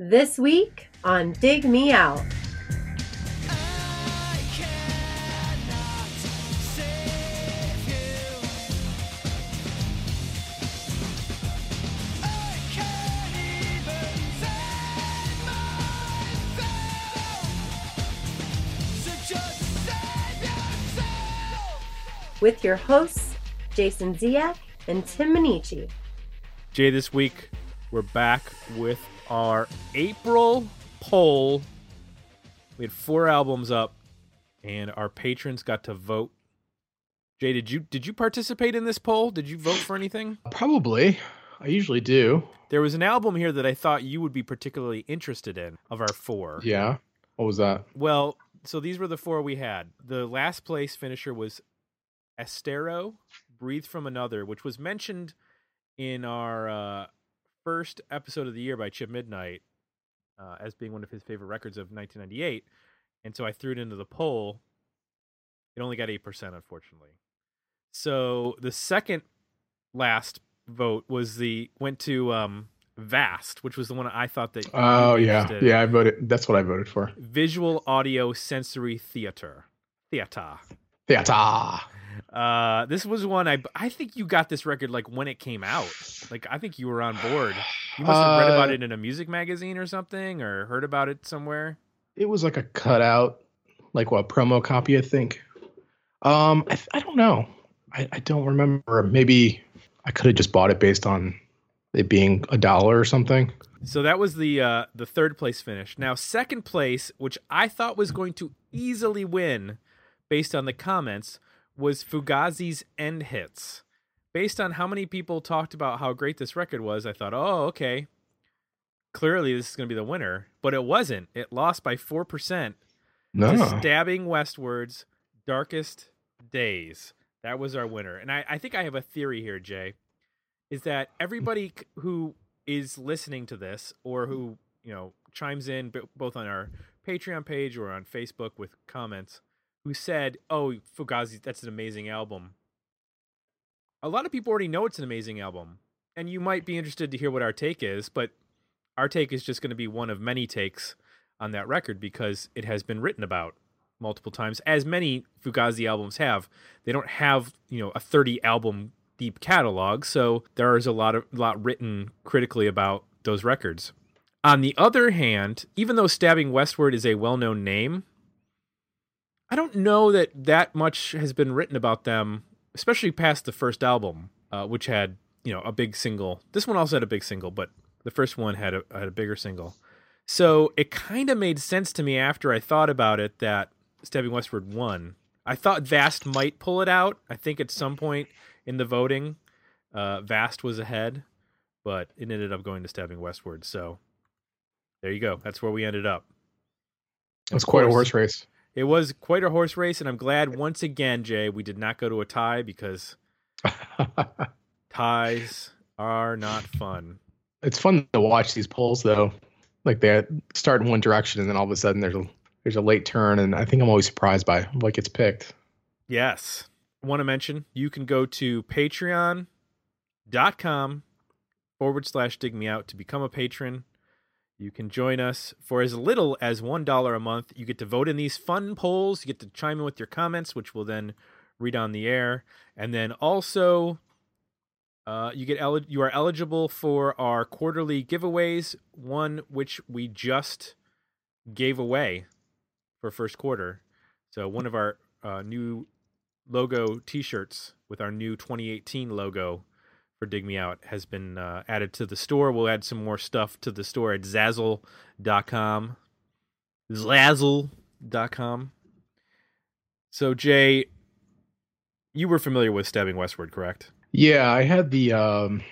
This week on Dig Me Out. With your hosts, Jason Ziak and Tim Minneci. Jay, this week we're back with our April poll. We had four albums up, and our patrons got to vote. Jay, did you did you participate in this poll? Did you vote for anything? Probably. I usually do. There was an album here that I thought you would be particularly interested in of our four. Yeah. What was that? Well, so these were the four we had. The last place finisher was Esthero, Breathe from Another, which was mentioned in our uh, first episode of the year by Chip Midnight uh, as being one of his favorite records of 1998. And so I threw it into the poll. It only got 8%, unfortunately. So the second last vote was the went to um, Vast, which was the one I thought that. Oh yeah, yeah. I voted. That's what I voted for. Visual Audio Sensory Theater. Theater. Theater. Uh, this was one I I think you got this record like when it came out. Like I think you were on board. You must have read about Uh, it in a music magazine or something, or heard about it somewhere. It was like a cutout, like what promo copy, I think. Um, I, I don't know. I, I don't remember. Maybe I could have just bought it based on it being a dollar or something. So that was the uh, the third place finish. Now second place, which I thought was going to easily win, based on the comments, was Fugazi's End Hits. Based on how many people talked about how great this record was, I thought, oh, okay. Clearly, this is going to be the winner, but it wasn't. It lost by four percent No. to Stabbing Westward's Darkest Days. That was our winner. And I, I think I have a theory here, Jay, is that everybody who is listening to this or who, you know, chimes in both on our Patreon page or on Facebook with comments who said, oh, Fugazi, that's an amazing album. A lot of people already know it's an amazing album. And you might be interested to hear what our take is, but our take is just going to be one of many takes on that record because it has been written about multiple times, as many Fugazi albums have. They don't have, you know, a 30 album deep catalog, so there is a lot of lot written critically about those records. On the other hand, even though Stabbing Westward is a well-known name, I don't know that that much has been written about them, especially past the first album, uh, which had you know a big single. This one also had a big single, but the first one had a had a bigger single. So it kind of made sense to me after I thought about it that Stabbing Westward won. I thought Vast might pull it out. I think at some point in the voting, uh, Vast was ahead, but it ended up going to Stabbing Westward. So there you go. That's where we ended up. That's Of quite a horse race. It was quite a horse race, and I'm glad once again, Jay, we did not go to a tie because ties are not fun. it's fun to watch these polls though. Like they start in one direction and then all of a sudden there's a there's a late turn and I think I'm always surprised by what gets picked. Yes. I want to mention you can go to patreon.com forward slash dig me out to become a patron. You can join us for as little as $1 a month. You get to vote in these fun polls. You get to chime in with your comments, which we'll then read on the air. And then also, uh, you get eli- you are eligible for our quarterly giveaways, one which we just gave away for first quarter. So one of our uh, new logo T-shirts with our new 2018 logo for Dig Me Out has been uh, added to the store. We'll add some more stuff to the store at Zazzle.com. Zazzle.com. So Jay, you were familiar with Stabbing Westward, correct? Yeah, I had the um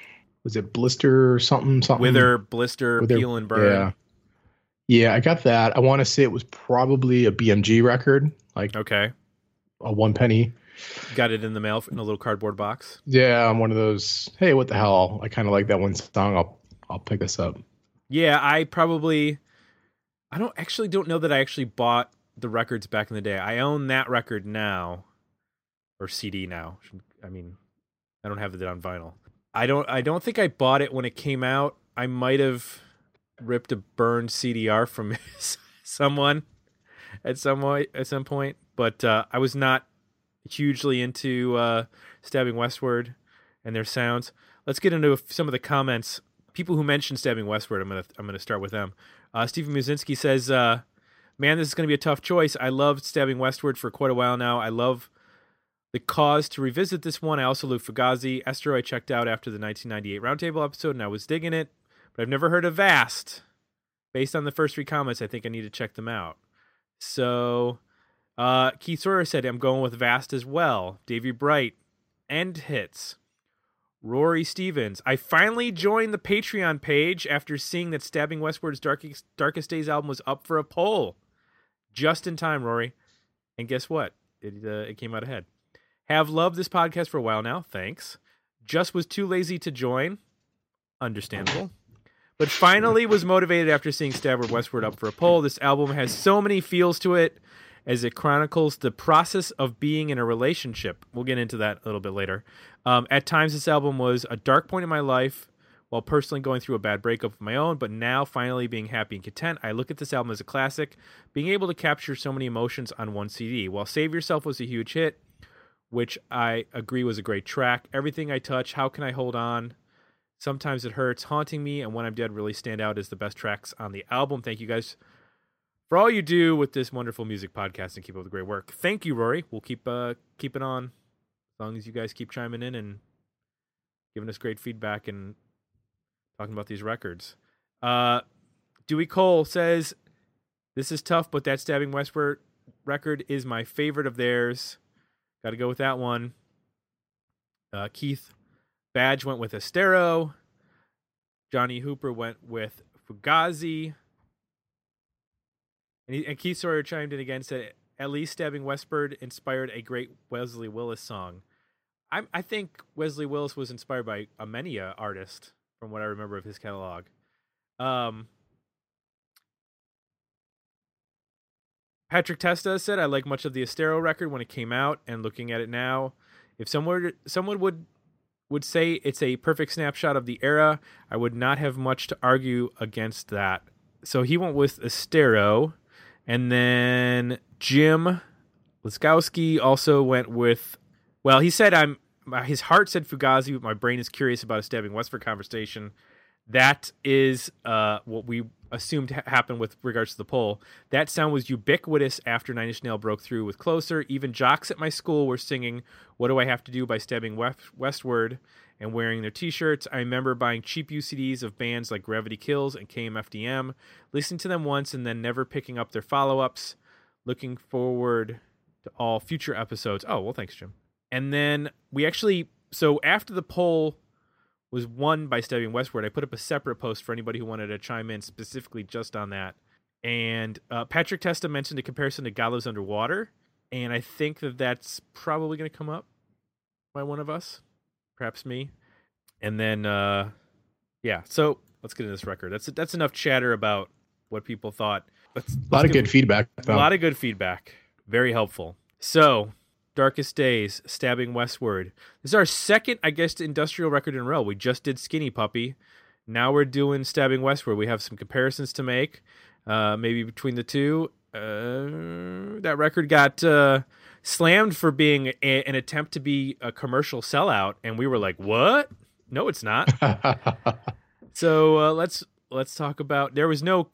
was it blister or something something Wither, blister, Wither- peel and burn. Yeah. Yeah, I got that. I want to say it was probably a BMG record, like Okay. a one penny. Got it in the mail in a little cardboard box. Yeah, I'm one of those. Hey, what the hell? I kind of like that one song. I'll I'll pick this up. Yeah, I probably I don't actually don't know that I actually bought the records back in the day. I own that record now or CD now. I mean, I don't have it on vinyl. I don't I don't think I bought it when it came out. I might have ripped a burned CDR from someone at some way, at some point, but uh, I was not hugely into uh, Stabbing Westward and their sounds. Let's get into some of the comments. People who mentioned Stabbing Westward, I'm gonna I'm gonna start with them. Uh, Stephen Muzinski says, uh, "Man, this is gonna be a tough choice. I loved Stabbing Westward for quite a while now. I love." The cause to revisit this one. I also love Fugazi. Esther, I checked out after the 1998 Roundtable episode and I was digging it, but I've never heard of Vast. Based on the first three comments, I think I need to check them out. So, uh, Keith Sawyer said, I'm going with Vast as well. Davy Bright, End Hits. Rory Stevens, I finally joined the Patreon page after seeing that Stabbing Westward's Darkest, Darkest Days album was up for a poll. Just in time, Rory. And guess what? It, uh, it came out ahead. Have loved this podcast for a while now. Thanks. Just was too lazy to join. Understandable. But finally was motivated after seeing Stabber Westward up for a poll. This album has so many feels to it as it chronicles the process of being in a relationship. We'll get into that a little bit later. Um, at times, this album was a dark point in my life while personally going through a bad breakup of my own, but now finally being happy and content. I look at this album as a classic, being able to capture so many emotions on one CD. While Save Yourself was a huge hit, which I agree was a great track. Everything I touch, How Can I Hold On? Sometimes It Hurts, Haunting Me, and When I'm Dead really stand out as the best tracks on the album. Thank you guys for all you do with this wonderful music podcast and keep up the great work. Thank you, Rory. We'll keep uh keep it on as long as you guys keep chiming in and giving us great feedback and talking about these records. Uh Dewey Cole says this is tough, but that stabbing westward record is my favorite of theirs. Got to go with that one. Uh, Keith Badge went with Esthero. Johnny Hooper went with Fugazi. And, he, and Keith Sawyer chimed in again said, at least Stabbing Westward inspired a great Wesley Willis song. I, I think Wesley Willis was inspired by a many a artist from what I remember of his catalog. Um, Patrick Testa said, "I like much of the Esthero record when it came out, and looking at it now, if someone someone would would say it's a perfect snapshot of the era, I would not have much to argue against that." So he went with Esthero, and then Jim Liskowski also went with. Well, he said, "I'm." His heart said Fugazi, but my brain is curious about a stabbing Westford conversation. That is uh, what we assumed ha- happened with regards to the poll. That sound was ubiquitous after Nine Inch Nail broke through with Closer. Even jocks at my school were singing "What Do I Have to Do" by Stabbing Westward and wearing their T-shirts. I remember buying cheap UCDs of bands like Gravity Kills and KMFDM, listening to them once and then never picking up their follow-ups. Looking forward to all future episodes. Oh well, thanks, Jim. And then we actually so after the poll was won by Stabbing Westward. I put up a separate post for anybody who wanted to chime in specifically just on that. And uh, Patrick Testa mentioned a comparison to God Lives Underwater, and I think that that's probably going to come up by one of us, perhaps me. And then, uh, yeah. So let's get into this record. That's that's enough chatter about what people thought. Let's, let's a lot of good feedback. Though. A lot of good feedback. Very helpful. So Darkest Days, Stabbing Westward. This is our second, I guess, industrial record in a row. We just did Skinny Puppy. Now we're doing Stabbing Westward. We have some comparisons to make, uh, maybe between the two. Uh, that record got uh, slammed for being a, an attempt to be a commercial sellout, and we were like, "What? No, it's not." so uh, let's let's talk about. There was no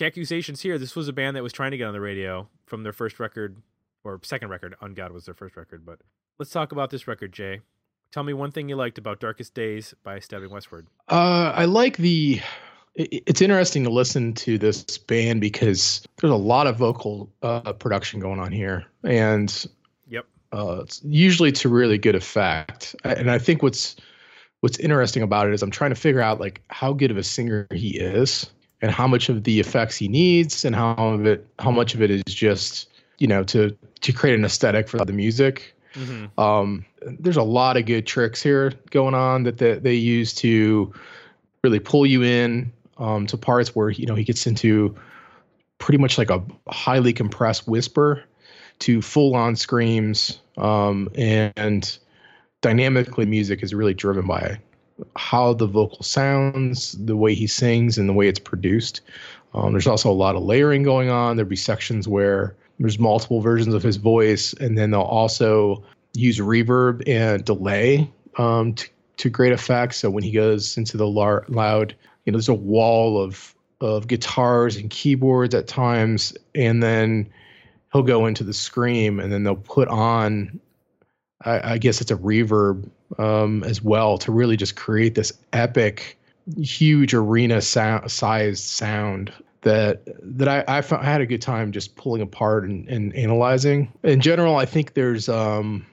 accusations here. This was a band that was trying to get on the radio from their first record or second record. Ungod was their first record, but let's talk about this record, Jay. Tell me one thing you liked about Darkest Days by Stabbing Westward. Uh, I like the. It's interesting to listen to this band because there's a lot of vocal uh, production going on here, and yep, uh, it's usually to really good effect. And I think what's what's interesting about it is I'm trying to figure out like how good of a singer he is, and how much of the effects he needs, and how of it how much of it is just you know to to create an aesthetic for the music. Mm-hmm. Um, there's a lot of good tricks here going on that they, they use to really pull you in um, to parts where you know he gets into pretty much like a highly compressed whisper to full on screams um, and dynamically music is really driven by how the vocal sounds, the way he sings, and the way it's produced. Um, there's also a lot of layering going on. There'd be sections where there's multiple versions of his voice, and then they'll also use reverb and delay um, to, to great effect. So when he goes into the lar- loud, you know, there's a wall of of guitars and keyboards at times, and then he'll go into the scream, and then they'll put on, I, I guess it's a reverb um, as well to really just create this epic, huge arena sized sound that that I, I, found, I had a good time just pulling apart and, and analyzing. In general, I think there's um,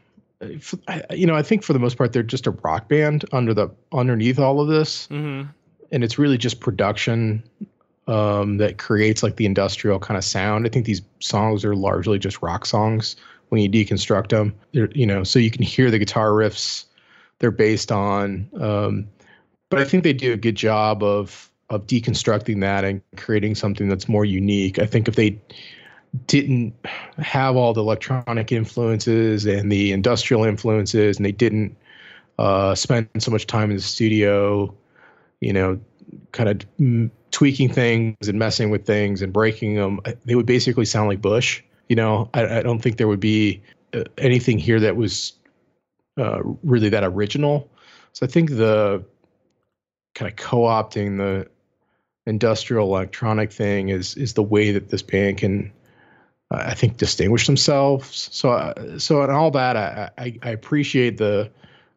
you know, I think for the most part they're just a rock band under the underneath all of this, mm-hmm. And it's really just production um, that creates like the industrial kind of sound. I think these songs are largely just rock songs when you deconstruct them. They're, you know, so you can hear the guitar riffs they're based on. Um, but I think they do a good job of of deconstructing that and creating something that's more unique. I think if they didn't have all the electronic influences and the industrial influences, and they didn't uh, spend so much time in the studio, you know, kind of tweaking things and messing with things and breaking them, they would basically sound like Bush. You know, I, I don't think there would be uh, anything here that was uh, really that original. So I think the kind of co-opting the industrial electronic thing is is the way that this band can I think distinguish themselves. So, uh, so and all that, I, I, I appreciate the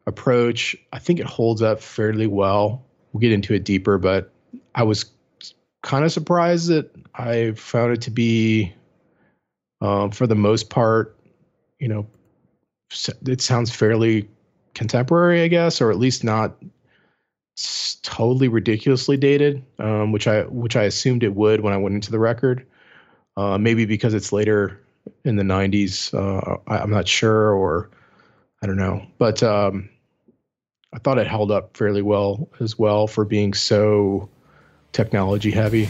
approach. I think it holds up fairly well. We'll get into it deeper, but I was kind of surprised that I found it to be, um, for the most part, you know, it sounds fairly contemporary, I guess, or at least not totally ridiculously dated, um, which I which I assumed it would when I went into the record. Uh, maybe because it's later in the 90s. Uh, I, am not sure, or I don't know. But um, I thought it held up fairly well as well for being so technology heavy.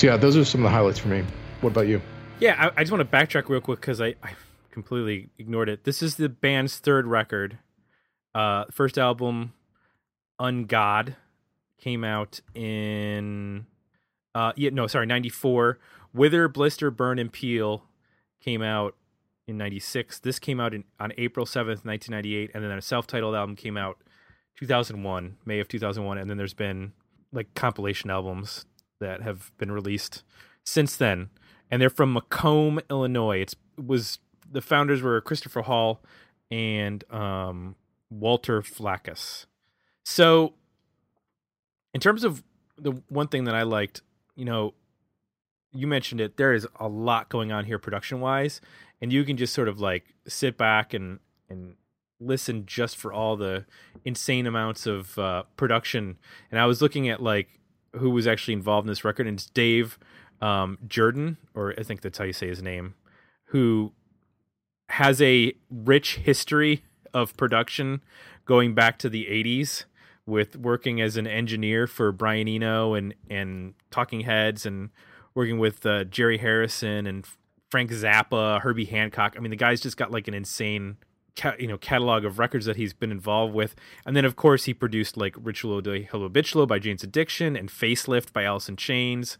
So yeah, those are some of the highlights for me. What about you? Yeah, I, I just want to backtrack real quick because I, I completely ignored it. This is the band's third record. Uh, first album, Ungod, came out in uh yeah no sorry 94 wither blister burn and peel came out in 96 this came out in, on april 7th 1998 and then a self-titled album came out 2001 may of 2001 and then there's been like compilation albums that have been released since then, and they're from Macomb, Illinois. It's, it was the founders were Christopher Hall and um, Walter Flakus. So, in terms of the one thing that I liked, you know, you mentioned it. There is a lot going on here production wise, and you can just sort of like sit back and and listen just for all the insane amounts of uh, production. And I was looking at like who was actually involved in this record, and it's Dave um, Jerden, or I think that's how you say his name, who has a rich history of production going back to the 80s with working as an engineer for Brian Eno and, and Talking Heads and working with uh, Jerry Harrison and Frank Zappa, Herbie Hancock. I mean, the guy's just got like an insane ca- you know catalog of records that he's been involved with, and then of course he produced like Ritual de Hillo by Jane's Addiction and Facelift by in Chains,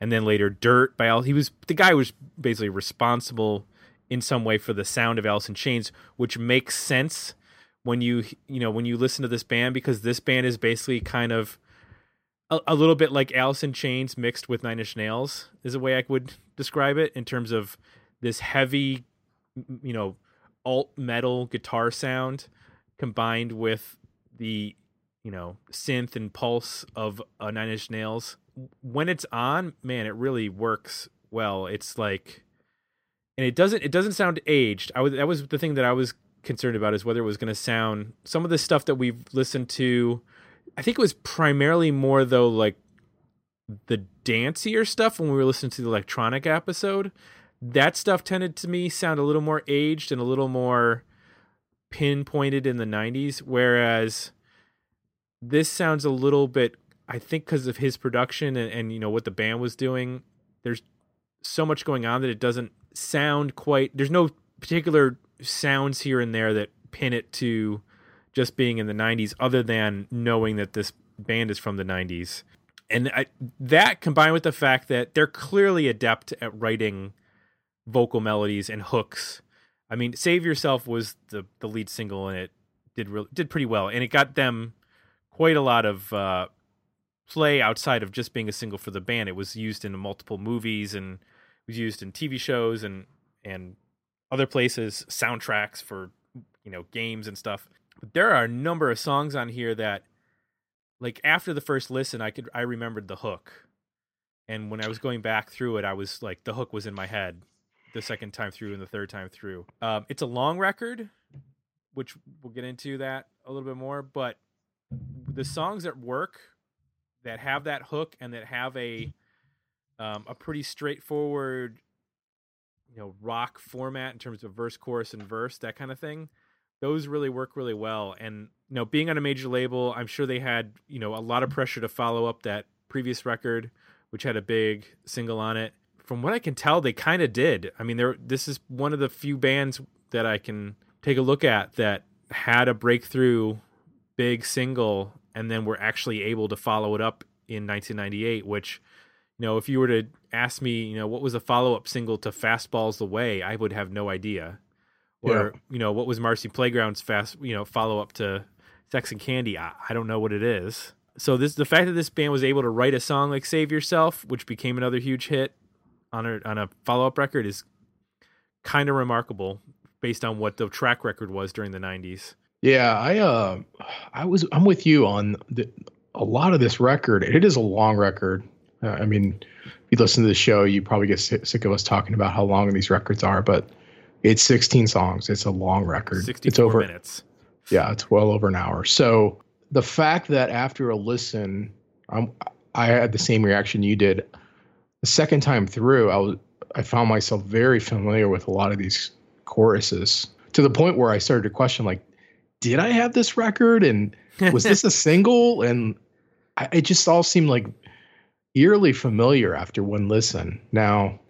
and then later Dirt by Al. He was the guy was basically responsible in some way for the sound of in Chains, which makes sense when you you know when you listen to this band because this band is basically kind of a, a little bit like in Chains mixed with Nine Inch Nails is a way I would describe it in terms of this heavy, you know, alt metal guitar sound combined with the you know synth and pulse of Nine Inch Nails. When it's on, man, it really works well. It's like, and it doesn't it doesn't sound aged. I was that was the thing that I was concerned about is whether it was going to sound some of the stuff that we've listened to. I think it was primarily more though like the dancier stuff when we were listening to the electronic episode. That stuff tended to me sound a little more aged and a little more pinpointed in the 90s whereas this sounds a little bit i think because of his production and, and you know what the band was doing there's so much going on that it doesn't sound quite there's no particular sounds here and there that pin it to just being in the 90s other than knowing that this band is from the 90s and I, that combined with the fact that they're clearly adept at writing vocal melodies and hooks I mean, "Save Yourself" was the the lead single, and it did really, did pretty well, and it got them quite a lot of uh, play outside of just being a single for the band. It was used in multiple movies and was used in TV shows and and other places, soundtracks for you know games and stuff. But there are a number of songs on here that, like after the first listen, I could I remembered the hook, and when I was going back through it, I was like the hook was in my head the second time through and the third time through. Um, it's a long record, which we'll get into that a little bit more. But the songs that work, that have that hook and that have a um, a pretty straightforward, you know, rock format in terms of verse, chorus, and verse, that kind of thing. Those really work really well. And you know, being on a major label, I'm sure they had you know a lot of pressure to follow up that previous record, which had a big single on it from what I can tell, they kind of did. I mean, there. This is one of the few bands that I can take a look at that had a breakthrough big single and then were actually able to follow it up in 1998 which you know if you were to ask me you know what was a follow-up single to fastballs the way i would have no idea or yeah. you know what was marcy playground's fast you know follow-up to sex and candy I, I don't know what it is so this the fact that this band was able to write a song like save yourself which became another huge hit on a on a follow up record is kind of remarkable based on what the track record was during the 90s. Yeah, I uh I was I'm with you on the, a lot of this record. It is a long record. Uh, I mean, if you listen to the show, you probably get sick of us talking about how long these records are, but it's 16 songs. It's a long record. it's over minutes. Yeah, it's well over an hour. So the fact that after a listen, I'm, I had the same reaction you did the second time through, I was I found myself very familiar with a lot of these choruses to the point where I started to question like, did I have this record and was this a single? And I, it just all seemed like eerily familiar after one listen. Now,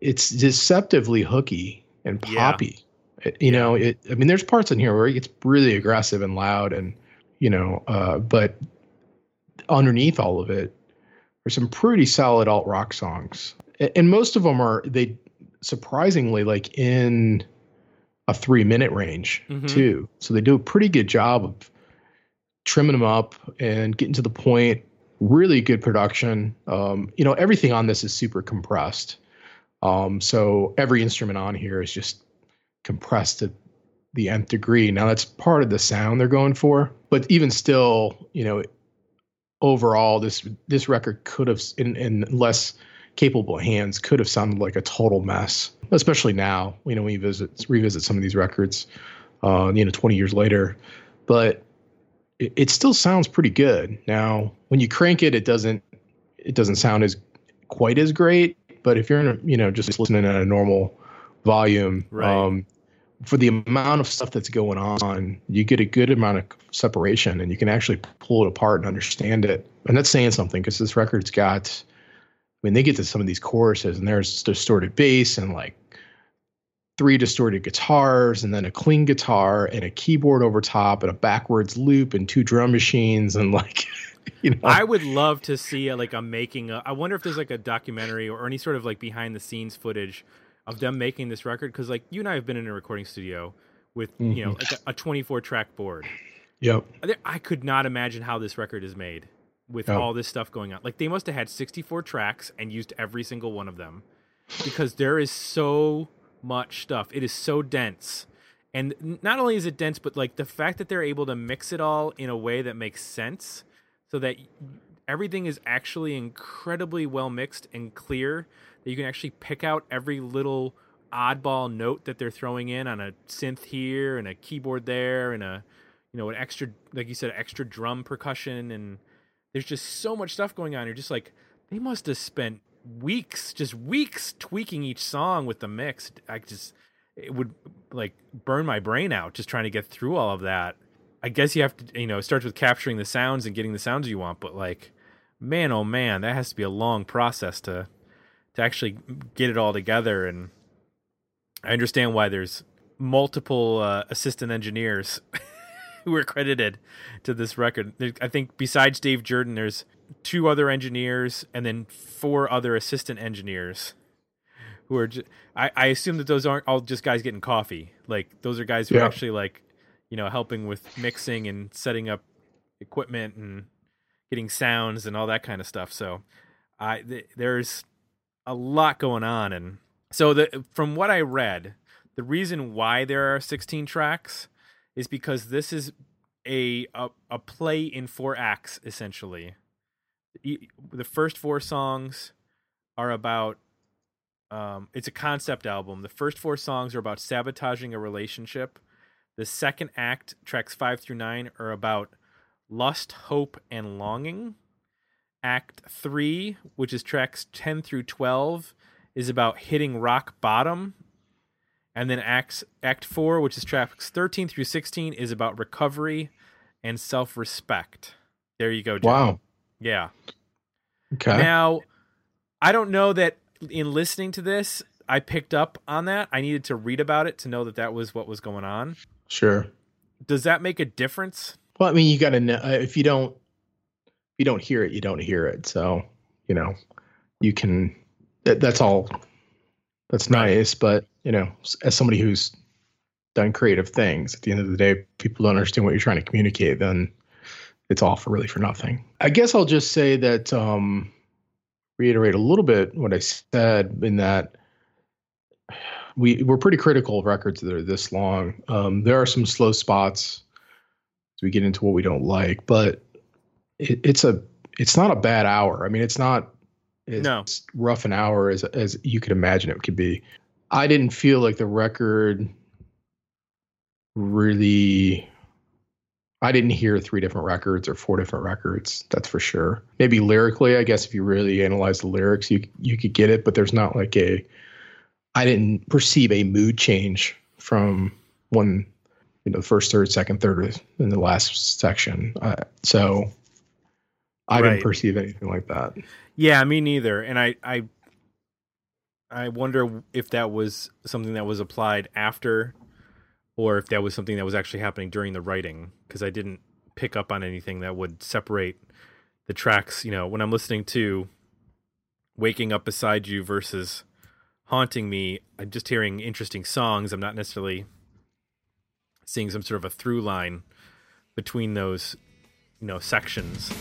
it's deceptively hooky and poppy. Yeah. It, you yeah. know, it. I mean, there's parts in here where it gets really aggressive and loud, and you know, uh, but underneath all of it, are some pretty solid alt rock songs, and most of them are they surprisingly like in a three minute range mm-hmm. too. So they do a pretty good job of trimming them up and getting to the point. Really good production. Um, you know, everything on this is super compressed. Um, so every instrument on here is just compressed to the nth degree. Now that's part of the sound they're going for, but even still, you know, overall, this this record could have, in, in less capable hands, could have sounded like a total mess. Especially now, you know, when you visit revisit some of these records, uh, you know, 20 years later, but it, it still sounds pretty good. Now, when you crank it, it doesn't it doesn't sound as quite as great. But if you're in a, you know just listening at a normal volume, right. um, for the amount of stuff that's going on, you get a good amount of separation and you can actually pull it apart and understand it. And that's saying something because this record's got, I mean, they get to some of these choruses and there's distorted bass and like three distorted guitars and then a clean guitar and a keyboard over top and a backwards loop and two drum machines and like, you know. I would love to see a, like a making. A, I wonder if there's like a documentary or any sort of like behind the scenes footage of them making this record because like you and I have been in a recording studio with mm-hmm. you know like a, a 24 track board. Yep. I could not imagine how this record is made. with Yeah. all this stuff going on. Like they must have had 64 tracks and used every single one of them because there is so much stuff. It is so dense. And not only is it dense, but like the fact that they're able to mix it all in a way that makes sense so that everything is actually incredibly well mixed and clear that you can actually pick out every little oddball note that they're throwing in on a synth here and a keyboard there and a you know an extra like you said extra drum percussion. And there's just so much stuff going on. You're just like they must have spent weeks just weeks tweaking each song with the mix. I just it would like burn my brain out just trying to get through all of that. I guess you have to you know it starts with capturing the sounds and getting the sounds you want but like man oh man that has to be a long process to to actually get it all together and i understand why there's multiple uh, assistant engineers who are credited to this record. I think besides Dave Jerden there's two other engineers and then four other assistant engineers who are just, I, I assume that those aren't all just guys getting coffee. Like those are guys who are actually like you know helping with mixing and setting up equipment and getting sounds and all that kind of stuff. So i th- there's a lot going on and so the from what i read the reason why there are 16 tracks is because this is a a, a play in four acts essentially. The first four songs are about um, it's a concept album. The first four songs are about sabotaging a relationship. The second act tracks five through nine are about lust hope and longing act three which is tracks 10 through 12 is about hitting rock bottom and then acts act 4 which is tracks 13 through 16 is about recovery and self-respect there you go Jim. Wow. yeah Okay. now, I don't know that in listening to this, I picked up on that. I needed to read about it to know that that was what was going on. sure. Does that make a difference? Well, I mean, you got to know uh, if you don't, you don't hear it, you don't hear it. So, you know, you can. That, that's all. That's nice, but you know, as somebody who's done creative things, at the end of the day, people don't understand what you're trying to communicate, then it's all for really for nothing. I guess I'll just say that um, reiterate a little bit what I said in that we we're pretty critical of records that are this long. Um, there are some slow spots as we get into what we don't like, but it, it's a it's not a bad hour. I mean, it's not as No. rough an hour as as you could imagine it could be. I didn't feel like the record really. I didn't hear three different records or four different records. That's for sure. Maybe lyrically, I guess if you really analyze the lyrics, you you could get it. But there's not like a. I didn't perceive a mood change from one, you know, the first, third, second, third, in the last section. Uh, so I Right. didn't perceive anything like that. Yeah, me neither. And I, I, I wonder if that was something that was applied after, or if that was something that was actually happening during the writing. Because I didn't pick up on anything that would separate the tracks. You know, when I'm listening to "Waking Up Beside You" versus "Haunting Me," I'm just hearing interesting songs. I'm not necessarily seeing some sort of a through line between those, you know, sections.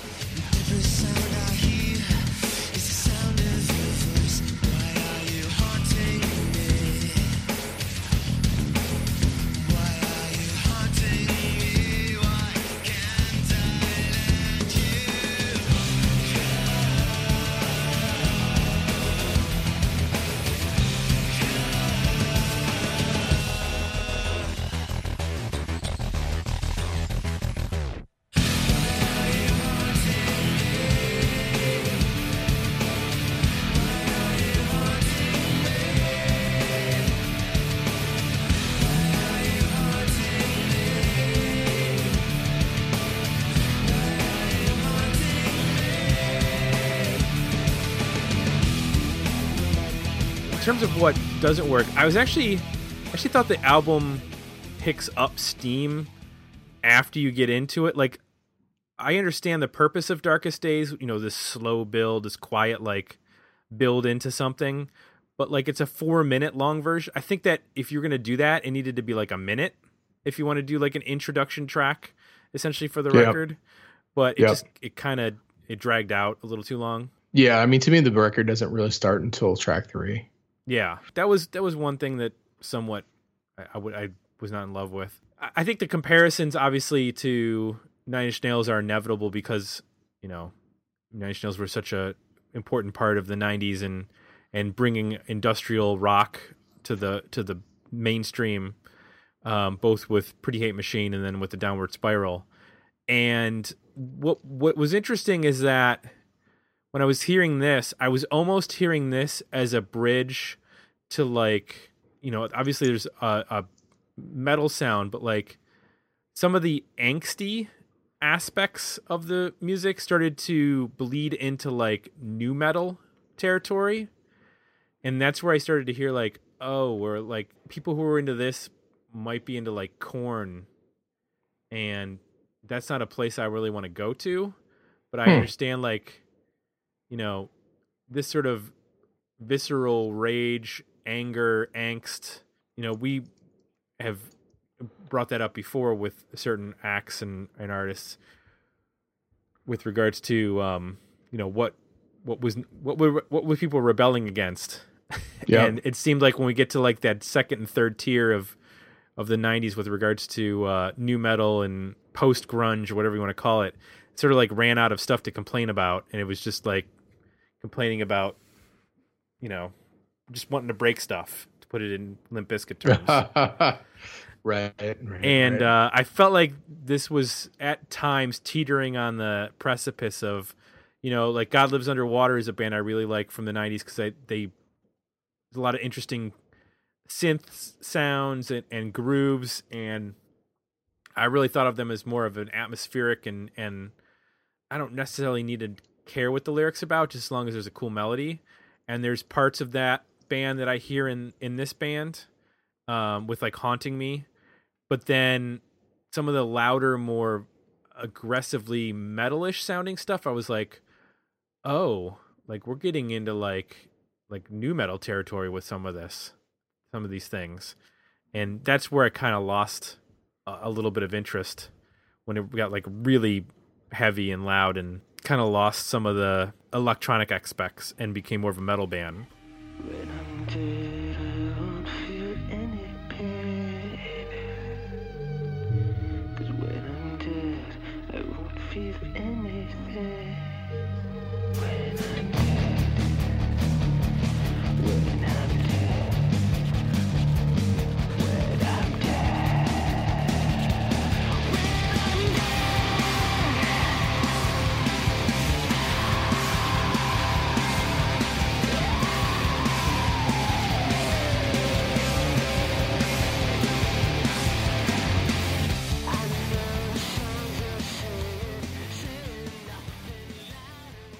Terms of what doesn't work, I was actually actually thought the album picks up steam after you get into it. Like I understand the purpose of Darkest Days, you know, this slow build, this quiet like build into something, but like it's a 4 minute long version. I think that if you're going to do that, it needed to be like a minute if you want to do like an introduction track essentially for the Yep. record. But it Yep. just it kind of it dragged out a little too long. Yeah, I mean, to me, the record doesn't really start until track three. Yeah, that was that was one thing that somewhat I, I was not in love with. I, I think the comparisons, obviously, to Nine Inch Nails are inevitable because you know Nine Inch Nails were such a important part of the '90s and and bringing industrial rock to the to the mainstream, um, both with Pretty Hate Machine and then with the Downward Spiral. And what what was interesting is that when I was hearing this, I was almost hearing this as a bridge to like, you know, obviously there's a, a metal sound, but like some of the angsty aspects of the music started to bleed into like nu metal territory. And that's where I started to hear like, oh, where like people who are into this might be into like Korn and that's not a place I really want to go to. But I Hmm. understand like you know, this sort of visceral rage, anger, angst. You know, we have brought that up before with certain acts and, and artists with regards to um, you know, what what was what were what were people rebelling against? Yeah. And it seemed like when we get to like that second and third tier of of the 90s with regards to uh, nu metal and post grunge or whatever you want to call it, sort of like ran out of stuff to complain about, and it was just like complaining about, you know, just wanting to break stuff to put it in Limp Bizkit terms. right, right. and uh, I felt like this was at times teetering on the precipice of, you know, like God Lives Underwater is a band I really like from the '90s because they there's a lot of interesting synth sounds and, and grooves, and I really thought of them as more of an atmospheric and and I don't necessarily need to care what the lyrics about, just as long as there's a cool melody. And there's parts of that band that I hear in in this band, um, with like haunting me, but then some of the louder, more aggressively metalish sounding stuff, I was like, oh, like we're getting into like like nu metal territory with some of this, some of these things, and that's where I kind of lost a, a little bit of interest when it got like really heavy and loud and kind of lost some of the electronic aspects and became more of a metal band.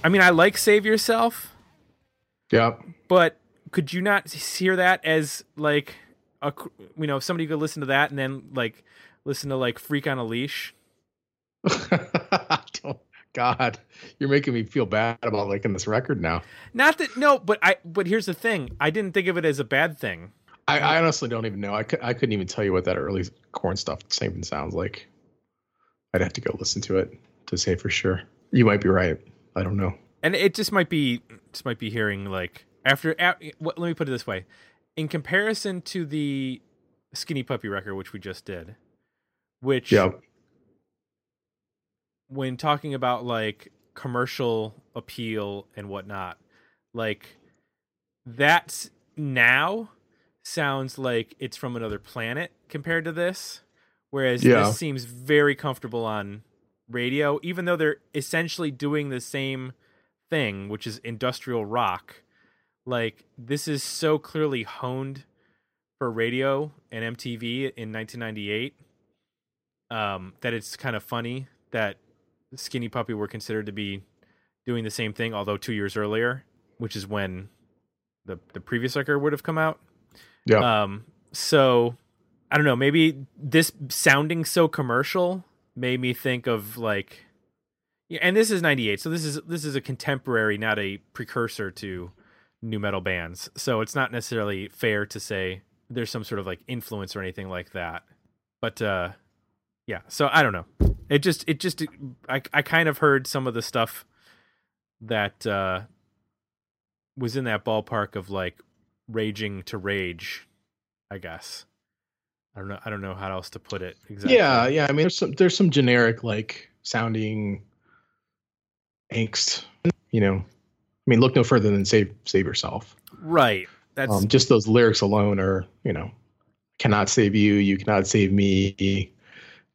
I mean, I like Save Yourself, Yep. but could you not hear that as like a you know somebody could listen to that and then like listen to like Freak on a Leash? Don't- oh, God, you're making me feel bad about liking this record now. Not that no, but I but here's the thing. I didn't think of it as a bad thing. I, I honestly don't even know. I, could, I couldn't even tell you what that early Korn stuff even sounds like. I'd have to go listen to it to say for sure. You might be right. I don't know. and it just might be just might be hearing like after let me put it this way in comparison to the skinny puppy record which we just did which Yeah. when talking about like commercial appeal and whatnot like that now sounds like it's from another planet compared to this whereas Yeah. this seems very comfortable on radio even though they're essentially doing the same thing which is industrial rock like this is so clearly honed for radio and MTV in 1998 um that it's kind of funny that Skinny Puppy were considered to be doing the same thing although 2 years earlier which is when the the previous record would have come out Yeah. um, so I don't know. Maybe this sounding so commercial made me think of like, and this is '98, so this is this is a contemporary, not a precursor to nu metal bands. So it's not necessarily fair to say there's some sort of like influence or anything like that. But uh, yeah, so I don't know. It just it just I I kind of heard some of the stuff that uh, was in that ballpark of like raging to rage, I guess. I don't know. I don't know how else to put it exactly. Yeah, yeah. I mean, there's some there's some generic like sounding angst. You know, I mean, look no further than save save yourself. Right. That's Um, just those lyrics alone are, you know, cannot save you, you cannot save me.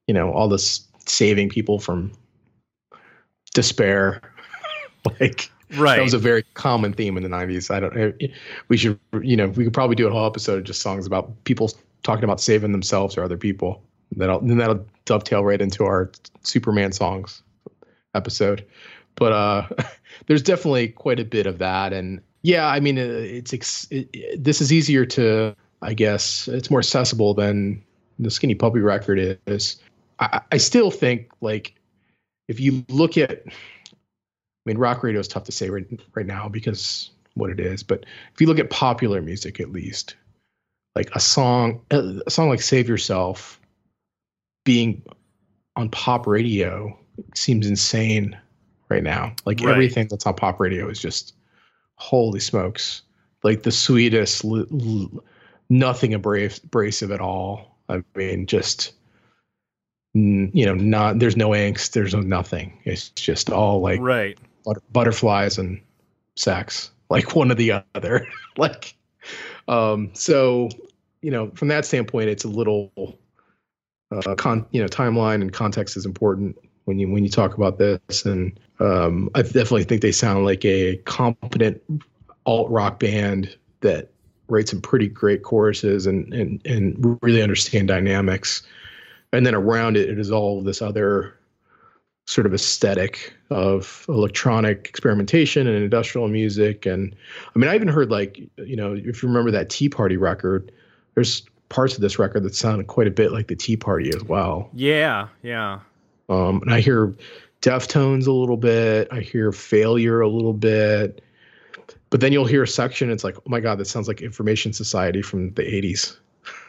You know, all this saving people from despair. like right. that was a very common theme in the 90s. I don't eh, we should you know, we could probably do a whole episode of just songs about people talking about saving themselves or other people. That'll then that'll dovetail right into our Superman songs episode. But uh there's definitely quite a bit of that and yeah, I mean uh, it's ex- it, it- this is easier to I guess it's more accessible than the Skinny Puppy record is. I, I still think like if you look at I mean rock radio is tough to say right right now because what it is, but if you look at popular music at least, like a song a song like Save Yourself being on pop radio seems insane right now. Like Right. everything that's on pop radio is just holy smokes. Like the sweetest, l- l- nothing abrasive, abrasive at all. I mean, just you know, not there's no angst, there's no nothing. It's just all like right. but- butterflies and sex, like one or the other. like, um, so you know, from that standpoint, it's a little uh, con, you know, timeline and context is important when you when you talk about this. And um, I definitely think they sound like a competent alt rock band that writes some pretty great choruses and and and really understand dynamics. And then around it, it is all this other sort of aesthetic of electronic experimentation and industrial music. And I mean, I even heard like, you know, if you remember that Tea Party record, there's parts of this record that sound quite a bit like the Tea Party as well. Yeah. Yeah. Um, and I hear Deftones a little bit. I hear Failure a little bit. But then you'll hear a section. It's like, oh my god, that sounds like Information Society from the '80s.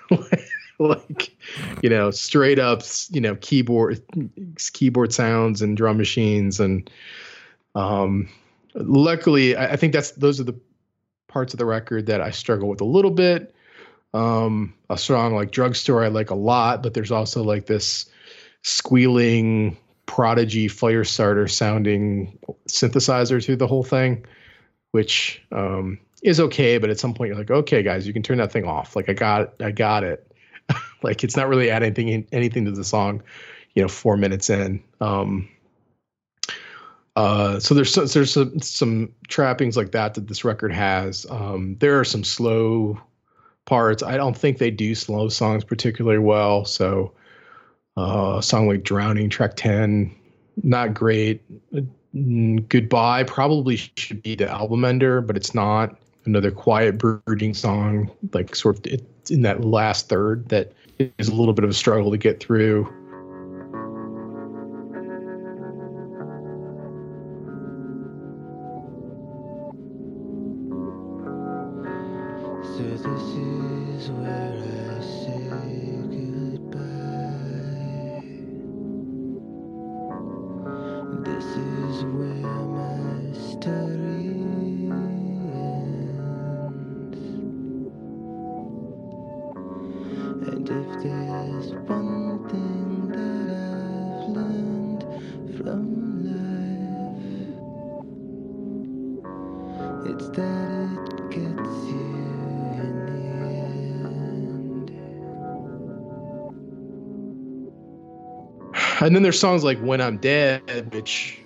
like, you know, straight up, you know, keyboard keyboard sounds and drum machines. And um, luckily, I, I think that's those are the parts of the record that I struggle with a little bit. Um, a song like Drugstore I like a lot, but there's also like this squealing prodigy Firestarter sounding synthesizer to the whole thing which um, is okay but at some point you're like okay guys you can turn that thing off. Like i got i got it. Like it's not really adding anything anything to the song you know four minutes in. Um, uh, so there's there's some, some trappings like that that this record has. Um, there are some slow parts i don't think they do slow songs particularly well so uh, a song like Drowning, track 10, not great. Mm, Goodbye probably should be the album ender, but it's not. Another quiet brooding song, like sort of in that last third that is a little bit of a struggle to get through. There's songs like When I'm Dead, which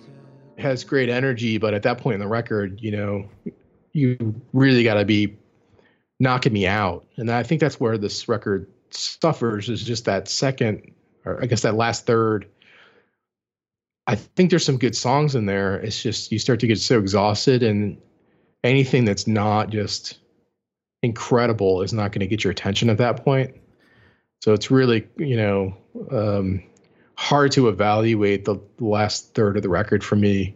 has great energy, but at that point in the record, you know, you really got to be knocking me out. And I think that's where this record suffers is just that second, or I guess that last third. I think there's some good songs in there. It's just you start to get so exhausted, and anything that's not just incredible is not going to get your attention at that point. So it's really, you know, um, hard to evaluate the last third of the record for me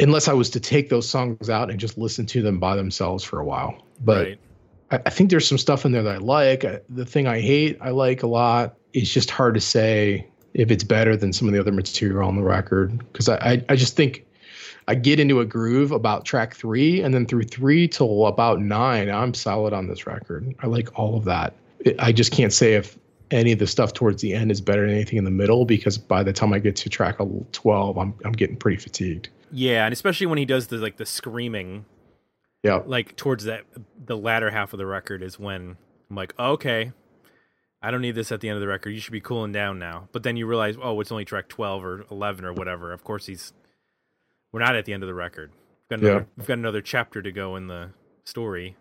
unless I was to take those songs out and just listen to them by themselves for a while. But right. I, I think there's some stuff in there that I like. I, the thing I hate, I like a lot. It's just hard to say if it's better than some of the other material on the record because I, I, I just think I get into a groove about track three, and then through three till about nine, I'm solid on this record. I like all of that. I just can't say if any of the stuff towards the end is better than anything in the middle because by the time I get to track 12, I'm I'm getting pretty fatigued. Yeah, and especially when he does the like the screaming, Yeah. like towards that the latter half of the record is when I'm like, okay, I don't need this at the end of the record. You should be cooling down now. But then you realize, oh, it's only track 12 or 11 or whatever. Of course, he's we're not at the end of the record. We've got another, Yeah. we've got another chapter to go in the story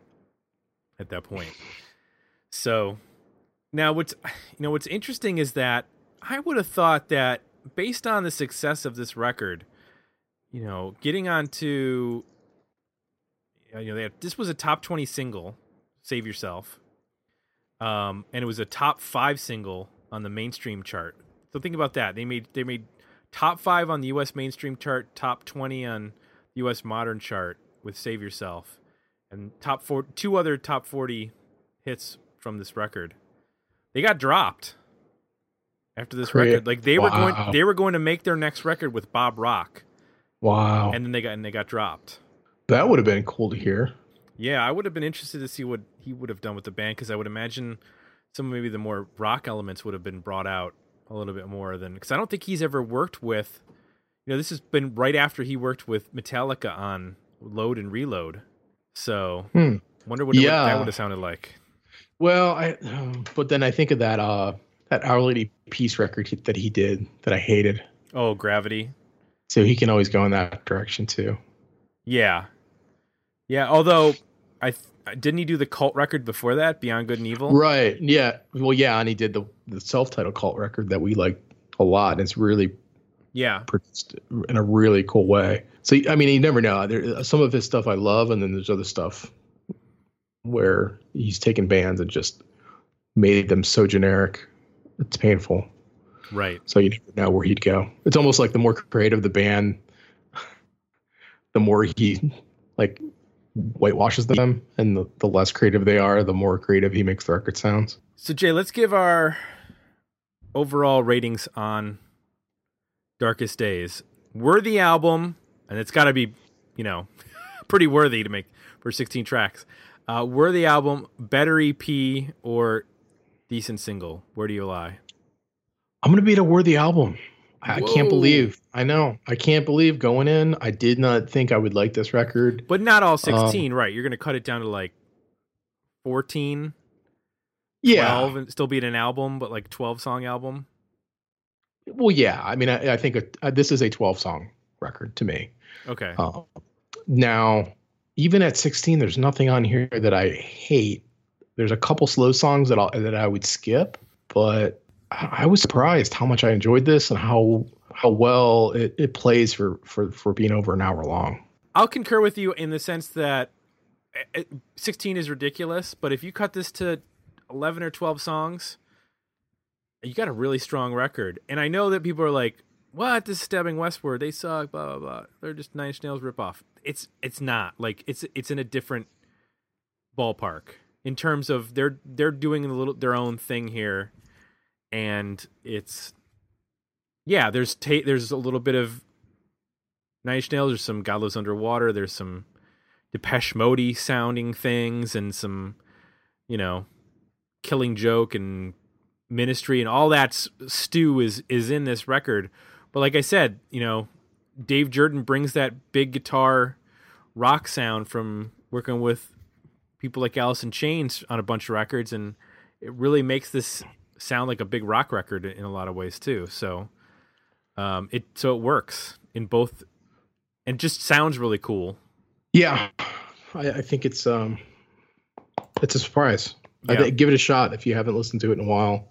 at that point. So now what's you know what's interesting is that I would have thought that based on the success of this record, you know, getting onto you know, they had, this was a top 20 single, Save Yourself. Um, and it was a top 5 single on the mainstream chart. So think about that. They made they made top 5 on the US mainstream chart, top 20 on the US modern chart with Save Yourself and top 4 two other top 40 hits from this record. They got dropped after this Great. record. Like they were going they were going to make their next record with Bob Rock Wow. and then they got and they got dropped. that would have been cool to hear. Yeah, I would have been interested to see what he would have done with the band because I would imagine some maybe the more rock elements would have been brought out a little bit more than because I don't think he's ever worked with. You know, this has been right after he worked with Metallica on Load and Reload. So, Hmm. wonder what, what Yeah. that would have sounded like. Well, I but then I think of that uh that Our Lady Peace record that he did that I hated. Oh, Gravity. So he can always go in that direction too. Yeah, yeah. Although I th- didn't he do the Cult record before that, Beyond Good and Evil? Right. Yeah. Well, yeah, and he did the the self-titled Cult record that we like a lot. And it's really Yeah, produced in a really cool way. So I mean, you never know. There some of his stuff I love, and then there's other stuff where he's taken bands and just made them so generic. It's painful. right. So you never know where he'd go. It's almost like the more creative the band, the more he like whitewashes them, and the, the less creative they are, the more creative he makes the record sounds. So Jay, let's give our overall ratings on Darkest Days. Worthy album, and it's got to be, you know, pretty worthy to make for 16 tracks. Uh, worthy album, better EP, or decent single. Where do you lie? I'm gonna be at a worthy album. I, I can't believe. I know. I can't believe going in. I did not think I would like this record. But not all 16, right? You're going to cut it down to like 14, Yeah. 12, and still be an album, but like 12 song album. Well, yeah. I mean, I, I think a, uh, this is a 12 song record to me. Okay. Uh, now, even at 16, there's nothing on here that I hate. There's a couple slow songs that I that I would skip, but I, was surprised how much I enjoyed this and how how well it, it plays for for for being over an hour long. I'll concur with you in the sense that eh, eh, 16 is ridiculous, but if you cut this to 11 or 12 songs, you got a really strong record. And I know that people are like, "What? This is Stabbing Westward. They suck. Blah blah blah. They're just Nine Inch Nails ripoff." It's it's not like it's it's in a different ballpark in terms of they're they're doing a little their own thing here, and it's yeah. There's ta- there's a little bit of Inch Nails. There's some God Lives Underwater. There's some Depeche Mode sounding things, and some, you know, Killing Joke and Ministry, and all that stew is is in this record. But like I said, you know, Dave Jerden brings that big guitar rock sound from working with people like Alice in Chains on a bunch of records, and it really makes this sound like a big rock record in a lot of ways too. So, um, it so it works in both and just sounds really cool. Yeah, I, I think it's um, it's a surprise. Yeah. give it a shot if you haven't listened to it in a while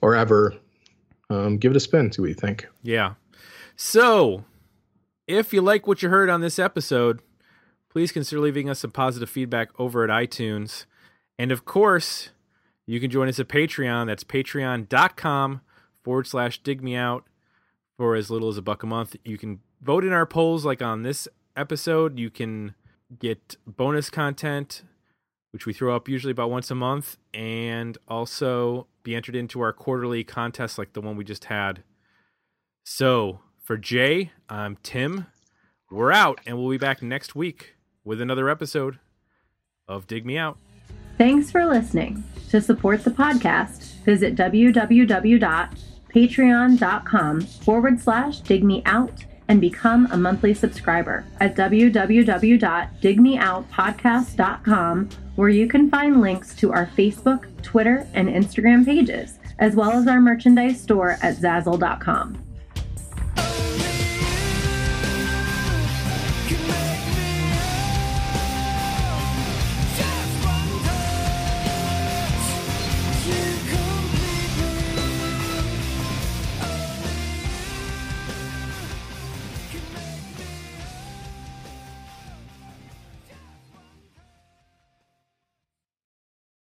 or ever. Um, give it a spin. See what you think. Yeah. So, if you like what you heard on this episode, please consider leaving us some positive feedback over at iTunes. And of course, you can join us at Patreon. That's patreon.com forward slash dig me out for as little as a buck a month. You can vote in our polls like on this episode. You can get bonus content, which we throw up usually about once a month, and also be entered into our quarterly contest like the one we just had. So, for Jay, I'm Tim. we're out, and we'll be back next week with another episode of Dig Me Out. Thanks for listening. To support the podcast, visit www.patreon.com forward slash dig me out and become a monthly subscriber at www.digmeoutpodcast.com, where you can find links to our Facebook, Twitter, and Instagram pages, as well as our merchandise store at zazzle.com.